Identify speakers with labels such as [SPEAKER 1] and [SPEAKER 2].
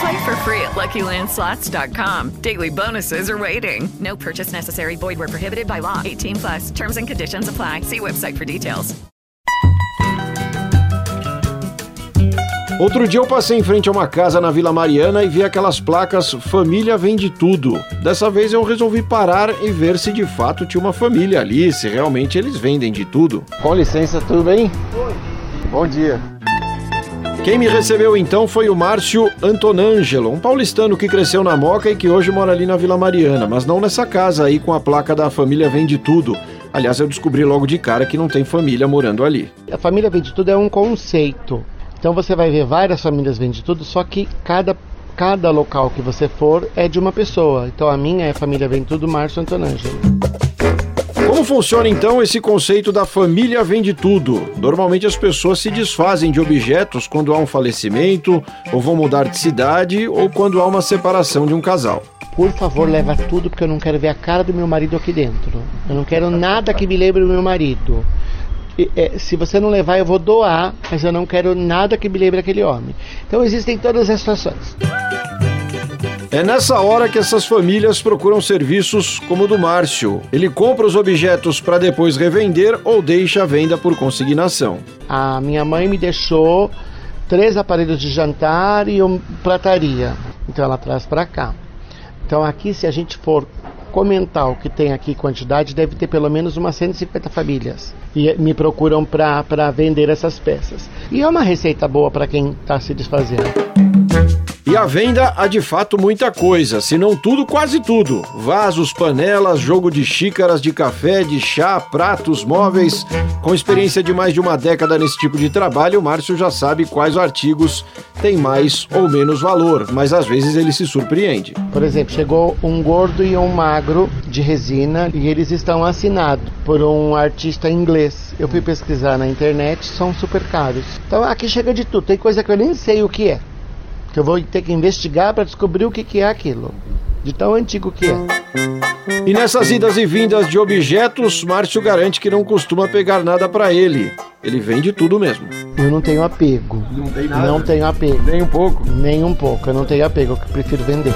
[SPEAKER 1] Play for free at LuckyLandSlots.com. Daily bonuses are waiting. No purchase necessary. Void where prohibited by law. 18 plus. Terms and conditions apply. See website for details.
[SPEAKER 2] Outro dia eu passei em frente a uma casa na Vila Mariana e vi aquelas placas Família Vende Tudo. Dessa vez eu resolvi parar e ver se de fato tinha uma família ali, se realmente eles vendem de tudo.
[SPEAKER 3] Com licença, tudo bem? Oi. Bom dia.
[SPEAKER 2] Quem me recebeu então foi o Márcio Antonângelo, um paulistano que cresceu na Moca e que hoje mora ali na Vila Mariana, mas não nessa casa aí com a placa da família Vende Tudo. Aliás, eu descobri logo de cara que não tem família morando ali.
[SPEAKER 3] A família Vende Tudo é um conceito. Então você vai ver várias famílias Vende Tudo, só que cada, cada local que você for é de uma pessoa. Então a minha é a família Vende Tudo Márcio Antonângelo.
[SPEAKER 2] Como funciona então esse conceito da família vende tudo? Normalmente as pessoas se desfazem de objetos quando há um falecimento, ou vão mudar de cidade, ou quando há uma separação de um casal.
[SPEAKER 3] Por favor, leva tudo porque eu não quero ver a cara do meu marido aqui dentro. Eu não quero nada que me lembre do meu marido. E, é, se você não levar, eu vou doar, mas eu não quero nada que me lembre aquele homem. Então existem todas as situações.
[SPEAKER 2] É nessa hora que essas famílias procuram serviços como o do Márcio. Ele compra os objetos para depois revender ou deixa a venda por consignação.
[SPEAKER 3] A minha mãe me deixou três aparelhos de jantar e uma prataria. Então ela traz para cá. Então aqui, se a gente for comentar o que tem aqui quantidade, deve ter pelo menos umas 150 famílias. E me procuram para vender essas peças. E é uma receita boa para quem está se desfazendo.
[SPEAKER 2] E à venda há de fato muita coisa, se não tudo, quase tudo. Vasos, panelas, jogo de xícaras de café, de chá, pratos, móveis. Com experiência de mais de uma década nesse tipo de trabalho, o Márcio já sabe quais artigos têm mais ou menos valor, mas às vezes ele se surpreende.
[SPEAKER 3] Por exemplo, chegou um gordo e um magro de resina e eles estão assinados por um artista inglês. Eu fui pesquisar na internet, são super caros. Então aqui chega de tudo, tem coisa que eu nem sei o que é que eu vou ter que investigar para descobrir o que, que é aquilo, de tão antigo que é.
[SPEAKER 2] E nessas idas e vindas de objetos, Márcio garante que não costuma pegar nada para ele. Ele vende tudo mesmo.
[SPEAKER 3] Eu não tenho apego.
[SPEAKER 2] Não tem nada?
[SPEAKER 3] Não tenho apego.
[SPEAKER 2] Nem um pouco?
[SPEAKER 3] Nem um pouco. Eu não tenho apego, eu prefiro vender.